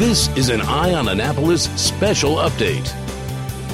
This is an Eye on Annapolis special update.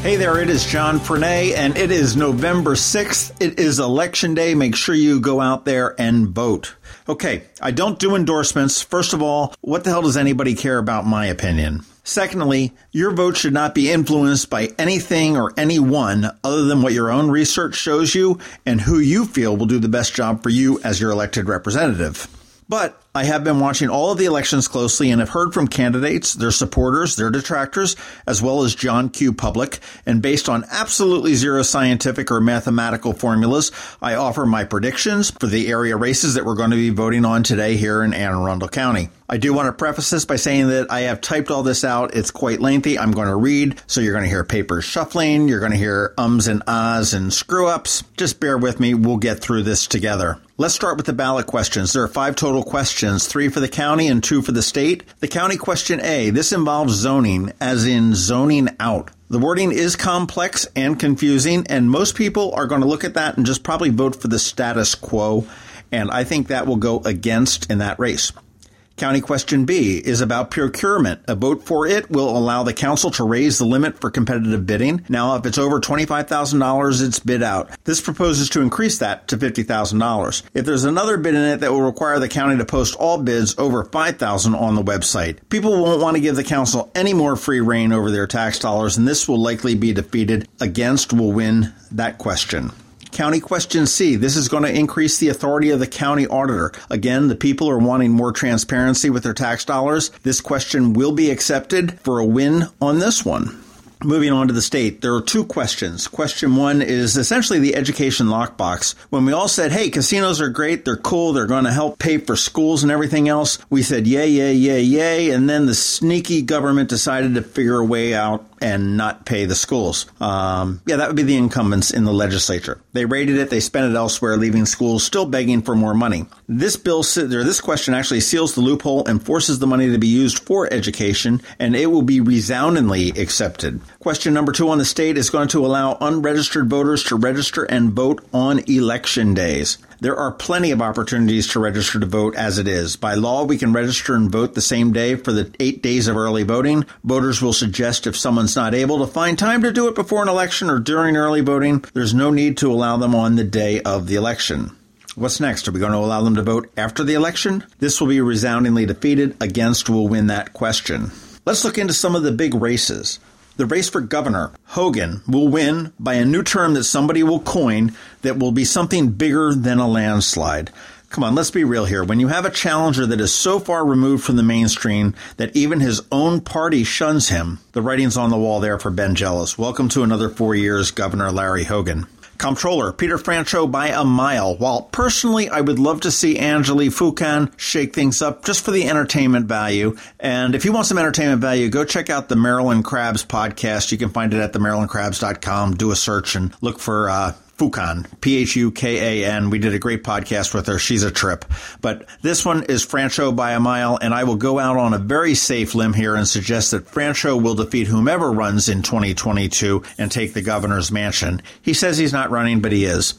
Hey there, it is John Frenaye, and it is November 6th. It is election day. Make sure you go out there and vote. Okay, I don't do endorsements. First of all, what the hell does anybody care about my opinion? Secondly, your vote should not be influenced by anything or anyone other than what your own research shows you and who you feel will do the best job for you as your elected representative. But I have been watching all of the elections closely and have heard from candidates, their supporters, their detractors, as well as John Q. Public. And based on absolutely zero scientific or mathematical formulas, I offer my predictions for the area races that we're going to be voting on today here in Anne Arundel County. I do want to preface this by saying that I have typed all this out. It's quite lengthy. I'm going to read, so you're going to hear papers shuffling. You're going to hear ums and ahs and screw ups. Just bear with me. We'll get through this together. Let's start with the ballot questions. There are five total questions, three for the county and two for the state. The county question A, this involves zoning, as in zoning out. The wording is complex and confusing, and most people are going to look at that and just probably vote for the status quo. And I think that will go against in that race. County question B is about procurement. A vote for it will allow the council to raise the limit for competitive bidding. Now, if it's over $25,000, it's bid out. This proposes to increase that to $50,000. If there's another bid in it that will require the county to post all bids over $5,000 on the website, people won't want to give the council any more free reign over their tax dollars, and this will likely be defeated. Against will win that question. County question C. This is going to increase the authority of the county auditor. Again, the people are wanting more transparency with their tax dollars. This question will be accepted for a win on this one. Moving on to the state, there are two questions. Question one is essentially the education lockbox. When we all said, hey, casinos are great, they're cool, they're going to help pay for schools and everything else, we said, yay, yay, yay, yay. And then the sneaky government decided to figure a way out and not pay the schools. Um, yeah, that would be the incumbents in the legislature. They raided it, they spent it elsewhere, leaving schools still begging for more money. This bill, or this question actually seals the loophole and forces the money to be used for education, and it will be resoundingly accepted. Question number two on the state is going to allow unregistered voters to register and vote on election days. There are plenty of opportunities to register to vote as it is. By law, we can register and vote the same day for the eight days of early voting. Voters will suggest if someone's not able to find time to do it before an election or during early voting, there's no need to allow them on the day of the election. What's next? Are we going to allow them to vote after the election? This will be resoundingly defeated. Against will win that question. Let's look into some of the big races. The race for governor, Hogan, will win by a new term that somebody will coin that will be something bigger than a landslide. Come on, let's be real here. When you have a challenger that is so far removed from the mainstream that even his own party shuns him, the writing's on the wall there for Ben Jealous. Welcome to another four years, Governor Larry Hogan. Comptroller Peter Franchot by a mile. While personally I would love to see Anjali Phukan shake things up just for the entertainment value. And if you want some entertainment value, go check out the Maryland Crabs podcast. You can find it at themarylandcrabs.com. Do a search and look for uh, Phukan, P H U K A N. We did a great podcast with her. She's a trip. But this one is Franchot by a mile, and I will go out on a very safe limb here and suggest that Franchot will defeat whomever runs in 2022 and take the governor's mansion. He says he's not running, but he is.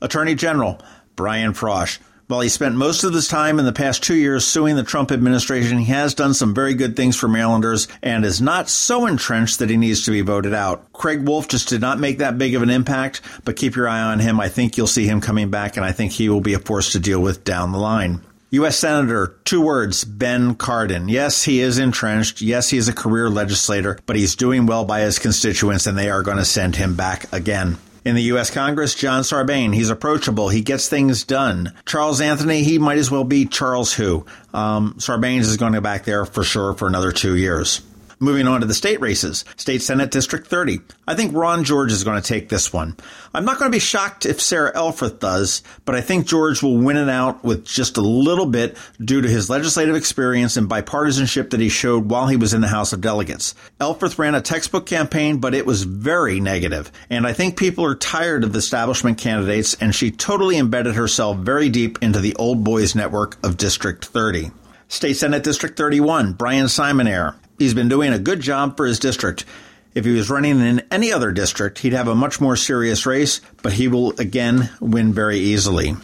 Attorney General Brian Frosh. While he spent most of his time in the past two years suing the Trump administration, he has done some very good things for Marylanders and is not so entrenched that he needs to be voted out. Craig Wolf just did not make that big of an impact, but keep your eye on him. I think you'll see him coming back, and I think he will be a force to deal with down the line. U.S. Senator, two words, Ben Cardin. Yes, he is entrenched. Yes, he is a career legislator, but he's doing well by his constituents, and they are going to send him back again. In the U.S. Congress, John Sarbanes, he's approachable. He gets things done. Charles Anthony, he might as well be Charles Who. Um, Sarbanes is going to go back there for sure for another two years. Moving on to the state races. State Senate District 30. I think Ron George is going to take this one. I'm not going to be shocked if Sarah Elfreth does, but I think George will win it out with just a little bit due to his legislative experience and bipartisanship that he showed while he was in the House of Delegates. Elfreth ran a textbook campaign, but it was very negative, and I think people are tired of the establishment candidates, and she totally embedded herself very deep into the old boys network of District 30. State Senate District 31, Bryan Simonaire. He's been doing a good job for his district. If he was running in any other district, he'd have a much more serious race, but he will again win very easily.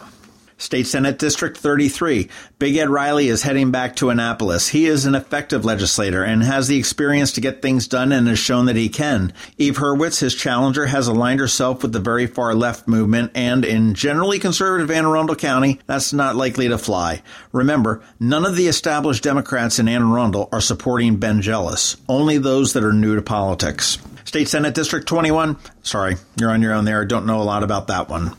State Senate District 33. Big Ed Reilly is heading back to Annapolis. He is an effective legislator and has the experience to get things done and has shown that he can. Eve Hurwitz, his challenger, has aligned herself with the very far left movement and in generally conservative Anne Arundel County, that's not likely to fly. Remember, none of the established Democrats in Anne Arundel are supporting Ben Jealous. Only those that are new to politics. State Senate District 21. Sorry, you're on your own there. Don't know a lot about that one.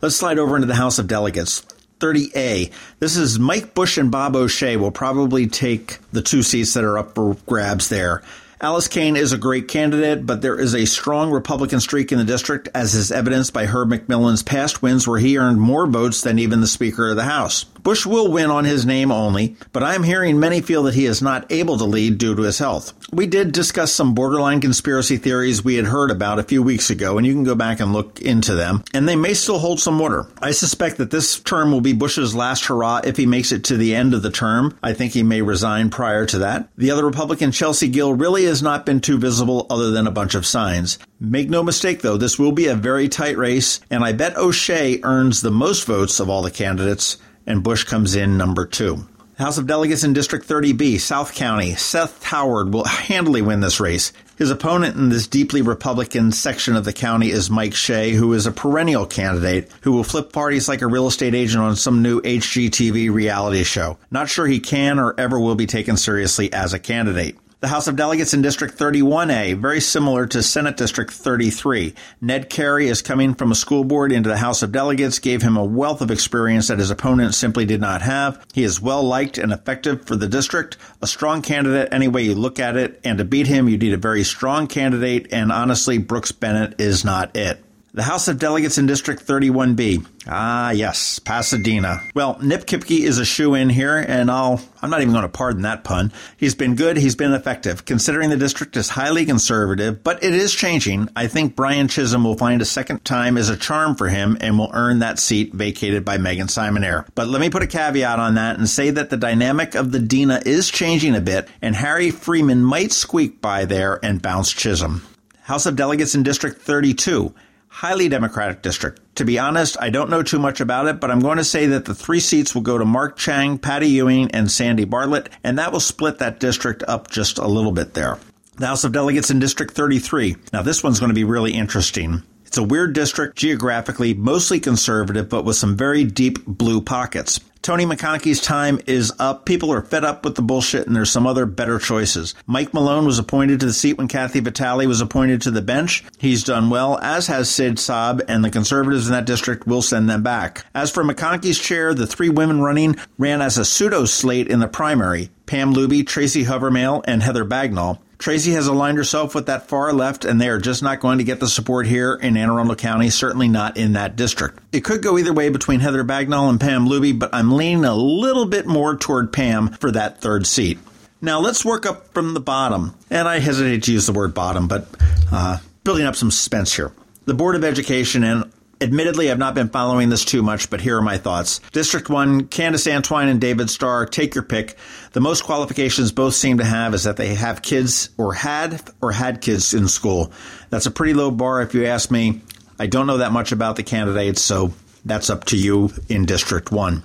Let's slide over into the House of Delegates. 30A. This is Mike Busch and Bob O'Shea will probably take the two seats that are up for grabs there. Alice Cain is a great candidate, but there is a strong Republican streak in the district, as is evidenced by Herb McMillan's past wins where he earned more votes than even the Speaker of the House. Busch will win on his name only, but I'm hearing many feel that he is not able to lead due to his health. We did discuss some borderline conspiracy theories we had heard about a few weeks ago, and you can go back and look into them, and they may still hold some water. I suspect that this term will be Busch's last hurrah if he makes it to the end of the term. I think he may resign prior to that. The other Republican, Chelsea Gill, really has not been too visible other than a bunch of signs. Make no mistake though, this will be a very tight race, and I bet O'Shea earns the most votes of all the candidates and Busch comes in number two. House of Delegates in District 30B, South County, Seth Howard will handily win this race. His opponent in this deeply Republican section of the county is Mike Shay, who is a perennial candidate who will flip parties like a real estate agent on some new HGTV reality show. Not sure he can or ever will be taken seriously as a candidate. The House of Delegates in District 31A, very similar to Senate District 33. Ned Carey is coming from a school board into the House of Delegates, gave him a wealth of experience that his opponent simply did not have. He is well liked and effective for the district, a strong candidate any way you look at it, and to beat him, you need a very strong candidate, and honestly, Brooks Bennett is not it. The House of Delegates in District 31B. Ah, yes, Pasadena. Well, Nic Kipke is a shoe in here, and I'll, I'm not even going to pardon that pun. He's been good, he's been effective. Considering the district is highly conservative, but it is changing, I think Brian Chisholm will find a second time is a charm for him and will earn that seat vacated by Meagan Simonaire. But let me put a caveat on that and say that the dynamic of the Dina is changing a bit, and Harry Freeman might squeak by there and bounce Chisholm. House of Delegates in District 32 highly Democratic district. To be honest, I don't know too much about it, but I'm going to say that the three seats will go to Mark Chang, Patty Ewing, and Sandy Bartlett, and that will split that district up just a little bit there. The House of Delegates in District 33. Now, this one's going to be really interesting. It's a weird district geographically, mostly conservative, but with some very deep blue pockets. Tony McConkey's time is up. People are fed up with the bullshit, and there's some other better choices. Mike Malone was appointed to the seat when Kathy Vitale was appointed to the bench. He's done well, as has Sid Saab, and the conservatives in that district will send them back. As for McConkey's chair, the three women running ran as a pseudo slate in the primary. Pam Luby, Tracie Hovermale, and Heather Bagnall. Tracie has aligned herself with that far left, and they are just not going to get the support here in Anne Arundel County, certainly not in that district. It could go either way between Heather Bagnall and Pam Luby, but I'm leaning a little bit more toward Pam for that third seat. Now let's work up from the bottom, and I hesitate to use the word bottom, but uh, building up some suspense here. The Board of Education and Admittedly, I've not been following this too much, but here are my thoughts. District 1, Candace Antwine and David Starr, take your pick. The most qualifications both seem to have is that they have kids or had or had kids in school. That's a pretty low bar if you ask me. I don't know that much about the candidates, so that's up to you in District 1.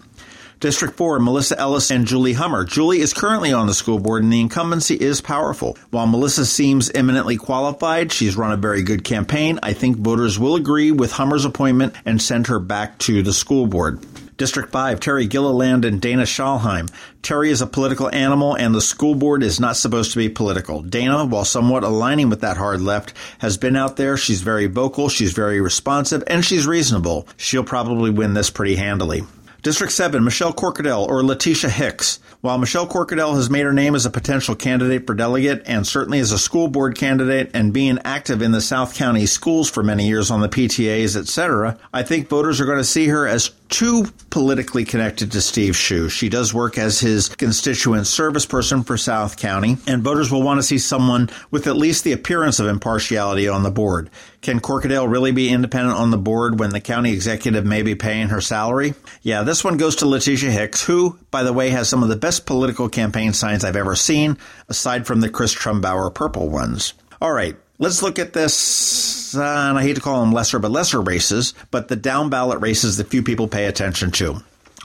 District 4, Melissa Ellis and Julie Hummer. Julie is currently on the school board and the incumbency is powerful. While Melissa seems eminently qualified, she's run a very good campaign. I think voters will agree with Hummer's appointment and send her back to the school board. District 5, Terry Gilleland and Dana Schallheim. Terry is a political animal, and the school board is not supposed to be political. Dana, while somewhat aligning with that hard left, has been out there. She's very vocal, she's very responsive, and she's reasonable. She'll probably win this pretty handily. District 7, Michelle Corkadel or Latecia Hicks. While Michelle Corkadel has made her name as a potential candidate for delegate and certainly as a school board candidate and being active in the South County schools for many years on the PTAs, etc., I think voters are going to see her as too politically connected to Steve Schuh. She does work as his constituent service person for South County, and voters will want to see someone with at least the appearance of impartiality on the board. Can Corkadel really be independent on the board when the county executive may be paying her salary? Yeah, this one goes to Latecia Hicks, who, by the way, has some of the best political campaign signs I've ever seen, aside from the Chris Trumbauer purple ones. All right, let's look at this, uh, and I hate to call them lesser, but lesser races, but the down ballot races that few people pay attention to.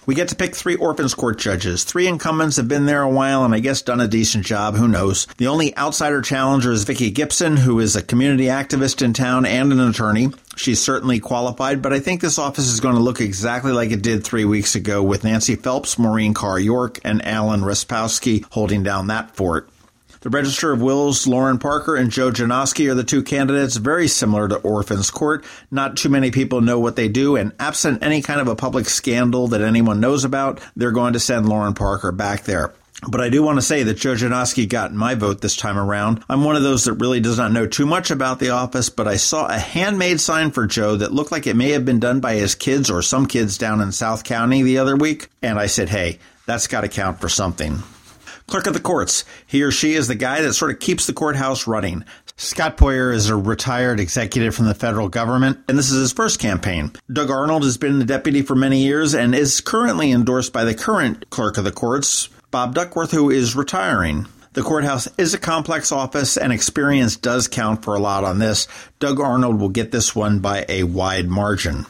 We get to pick three Orphans Court judges. Three incumbents have been there a while and I guess done a decent job. Who knows? The only outsider challenger is Vicki Gibson, who is a community activist in town and an attorney. She's certainly qualified, but I think this office is going to look exactly like it did three weeks ago with Nancy Phelps, Maureen Carr York, and Alan Rzepkowski holding down that fort. The Register of Wills, Lauren Parker, and Joe Janoski are the two candidates, very similar to Orphans Court. Not too many people know what they do, and absent any kind of a public scandal that anyone knows about, they're going to send Lauren Parker back there. But I do want to say that Joe Janoski got my vote this time around. I'm one of those that really does not know too much about the office, but I saw a handmade sign for Joe that looked like it may have been done by his kids or some kids down in South County the other week. And I said, hey, that's got to count for something. Clerk of the courts. He or she is the guy that sort of keeps the courthouse running. Scott Poyer is a retired executive from the federal government, and this is his first campaign. Doug Arnold has been the deputy for many years and is currently endorsed by the current clerk of the courts, Bob Duckworth, who is retiring. The courthouse is a complex office, and experience does count for a lot on this. Doug Arnold will get this one by a wide margin.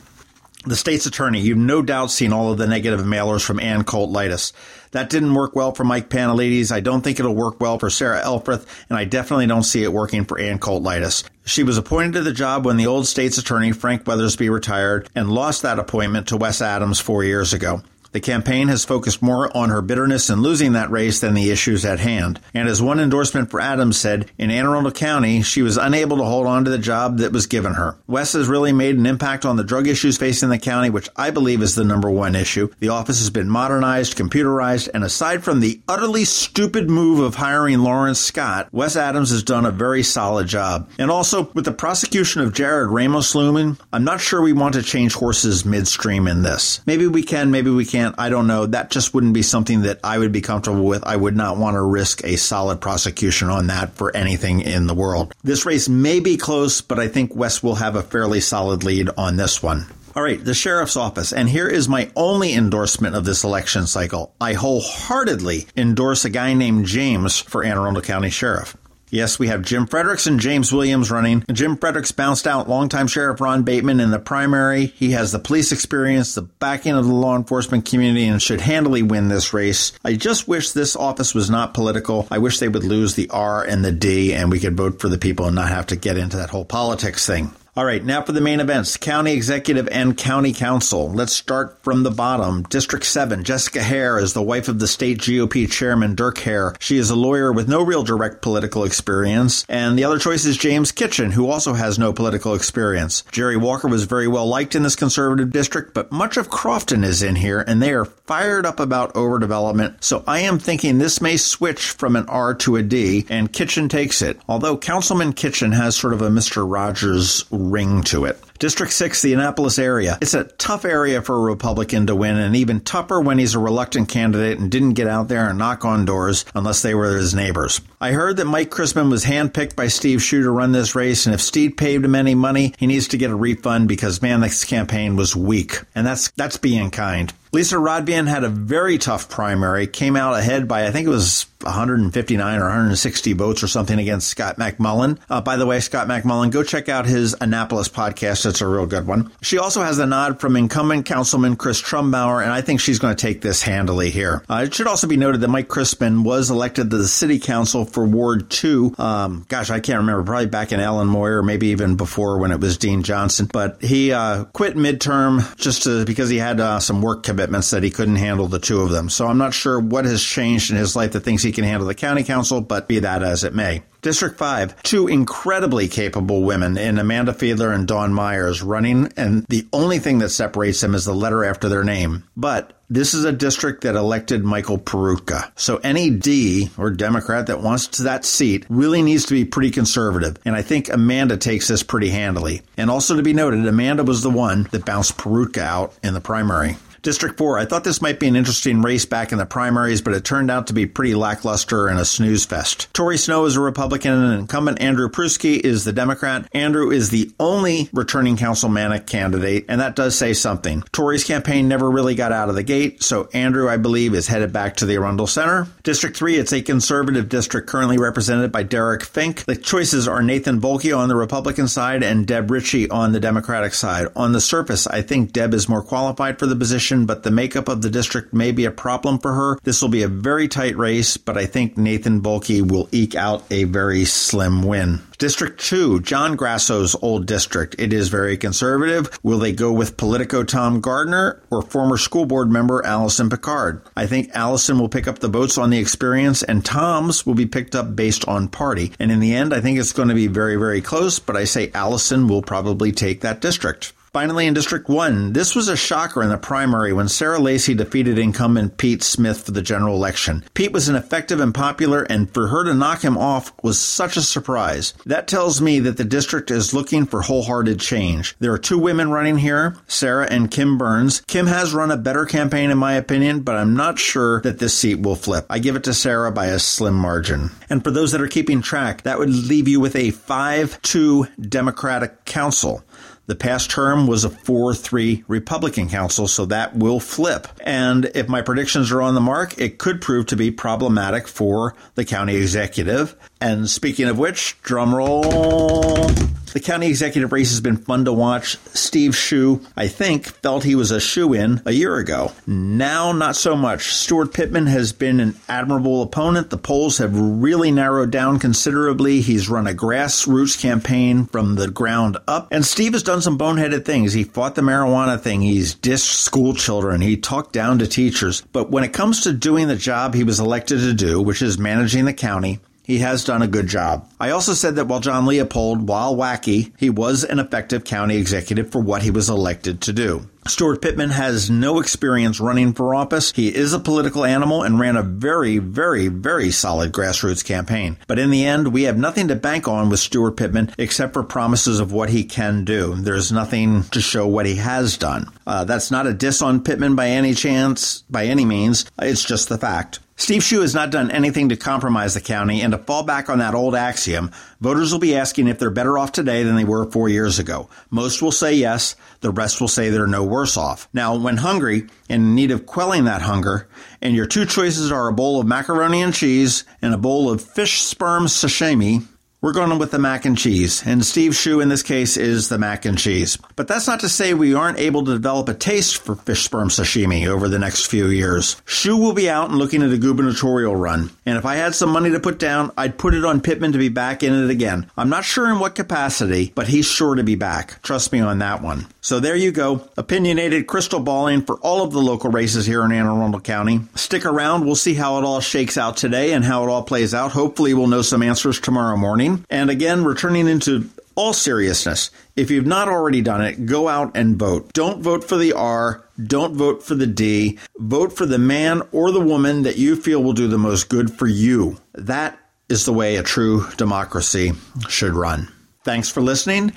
The state's attorney, you've no doubt seen all of the negative mailers from Anne Colt-Leitess. That didn't work well for Mike Pantelides. I don't think it'll work well for Sarah Elfreth, and I definitely don't see it working for Anne Colt-Leitess. She was appointed to the job when the old state's attorney, Frank Weathersby, retired and lost that appointment to Wes Adams four years ago. The campaign has focused more on her bitterness in losing that race than the issues at hand. And as one endorsement for Adams said, in Anne Arundel County, she was unable to hold on to the job that was given her. Wes has really made an impact on the drug issues facing the county, which I believe is the number one issue. The office has been modernized, computerized, and aside from the utterly stupid move of hiring Lawrence Scott, Wes Adams has done a very solid job. And also, with the prosecution of Jarrod Ramos looming, I'm not sure we want to change horses midstream in this. Maybe we can, maybe we can't can't. I don't know. That just wouldn't be something that I would be comfortable with. I would not want to risk a solid prosecution on that for anything in the world. This race may be close, but I think Wes will have a fairly solid lead on this one. All right, the sheriff's office. And here is my only endorsement of this election cycle. I wholeheartedly endorse a guy named James for Anne Arundel County Sheriff. Yes, we have Jim Fredericks and James Williams running. Jim Fredericks bounced out longtime Sheriff Ron Bateman in the primary. He has the police experience, the backing of the law enforcement community, and should handily win this race. I just wish this office was not political. I wish they would lose the R and the D and we could vote for the people and not have to get into that whole politics thing. All right, now for the main events County Executive and County Council. Let's start from the bottom. District 7, Jessica Haire is the wife of the state GOP chairman, Dirk Haire. She is a lawyer with no real direct political experience. And the other choice is James Kitchen, who also has no political experience. Jerry Walker was very well liked in this conservative district, but much of Crofton is in here, and they are fired up about overdevelopment. So I am thinking this may switch from an R to a D, and Kitchen takes it. Although Councilman Kitchen has sort of a Mr. Rogers ring to it. District 6, the Annapolis area. It's a tough area for a Republican to win, and even tougher when he's a reluctant candidate and didn't get out there and knock on doors unless they were his neighbors. I heard that Mike Christman was handpicked by Steve Schuh to run this race, and if Steve paid him any money, he needs to get a refund because, man, this campaign was weak. And that's, that's being kind. Lisa Rodvien had a very tough primary, came out ahead by, I think it was 159 or 160 votes or something against Scott McMullen. Uh, by the way, Scott McMullen, go check out his Annapolis podcast. It's a real good one. She also has a nod from incumbent councilman Chris Trumbauer, and I think she's going to take this handily here. Uh, it should also be noted that Mike Crispin was elected to the city council for Ward 2. Um, gosh, I can't remember, probably back in Ellen Moyer, maybe even before when it was Dean Johnson. But he uh, quit midterm just to, because he had uh, some work commitments commitments that he couldn't handle the two of them. So I'm not sure what has changed in his life that thinks he can handle the county council, but be that as it may. District 5, two incredibly capable women in Amanda Fiedler and Dawn Myers running, and the only thing that separates them is the letter after their name. But this is a district that elected Michael Peroutka. So any D or Democrat that wants that seat really needs to be pretty conservative. And I think Amanda takes this pretty handily. And also to be noted, Amanda was the one that bounced Peroutka out in the primary. District 4, I thought this might be an interesting race back in the primaries, but it turned out to be pretty lackluster and a snooze fest. Tori Snow is a Republican and incumbent Andrew Pruski is the Democrat. Andrew is the only returning councilmanic candidate, and that does say something. Tori's campaign never really got out of the gate, so Andrew, I believe, is headed back to the Arundel Center. District 3, it's a conservative district currently represented by Derek Fink. The choices are Nathan Volke on the Republican side and Deb Ritchie on the Democratic side. On the surface, I think Deb is more qualified for the position, but the makeup of the district may be a problem for her. This will be a very tight race, but I think Nathan Volke will eke out a very slim win. District 2, John Grasso's old district. It is very conservative. Will they go with Politico Tom Gardner or former school board member Allison Pickard? I think Allison will pick up the votes on the experience and Tom's will be picked up based on party. And in the end, I think it's going to be very, very close, but I say Allison will probably take that district. Finally, in District 1, this was a shocker in the primary when Sarah Lacey defeated incumbent Pete Smith for the general election. Pete was ineffective and popular, and for her to knock him off was such a surprise. That tells me that the district is looking for wholehearted change. There are two women running here, Sarah and Kim Burns. Kim has run a better campaign, in my opinion, but I'm not sure that this seat will flip. I give it to Sarah by a slim margin. And for those that are keeping track, that would leave you with a 5 2 Democratic council. The past term was a 4 3 Republican council, so that will flip. And if my predictions are on the mark, it could prove to be problematic for the county executive. And speaking of which, drum roll. The county executive race has been fun to watch. Steve Schuh, I think, felt he was a shoe in a year ago. Now, not so much. Steuart Pittman has been an admirable opponent. The polls have really narrowed down considerably. He's run a grassroots campaign from the ground up. And Steve has done some boneheaded things. He fought the marijuana thing. He's dished school children. He talked down to teachers. But when it comes to doing the job he was elected to do, which is managing the county, he has done a good job. I also said that while John Leopold, while wacky, he was an effective county executive for what he was elected to do. Steuart Pittman has no experience running for office. He is a political animal and ran a very, very, very solid grassroots campaign. But in the end, we have nothing to bank on with Steuart Pittman except for promises of what he can do. There's nothing to show what he has done. Uh, that's not a diss on Pittman by any chance, by any means. It's just the fact. Steve Schuh has not done anything to compromise the county, and to fall back on that old axiom, voters will be asking if they're better off today than they were four years ago. Most will say yes, the rest will say they're no worse off. Now, when hungry and in need of quelling that hunger, and your two choices are a bowl of macaroni and cheese and a bowl of fish sperm sashimi, we're going with the mac and cheese, and Steve Schuh in this case is the mac and cheese. But that's not to say we aren't able to develop a taste for fish sperm sashimi over the next few years. Schuh will be out and looking at a gubernatorial run, and if I had some money to put down, I'd put it on Pittman to be back in it again. I'm not sure in what capacity, but he's sure to be back. Trust me on that one. So there you go. Opinionated crystal balling for all of the local races here in Anne Arundel County. Stick around. We'll see how it all shakes out today and how it all plays out. Hopefully we'll know some answers tomorrow morning. And again, returning into all seriousness, if you've not already done it, go out and vote. Don't vote for the R. Don't vote for the D. Vote for the man or the woman that you feel will do the most good for you. That is the way a true democracy should run. Thanks for listening.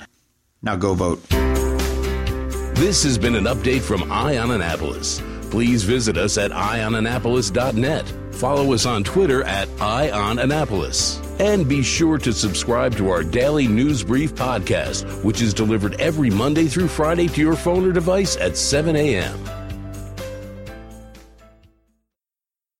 Now go vote. This has been an update from Eye on Annapolis. Please visit us at eyeonannapolis.net. Follow us on Twitter at EyeOnAnnapolis. And be sure to subscribe to our daily news brief podcast, which is delivered every Monday through Friday to your phone or device at 7 a.m.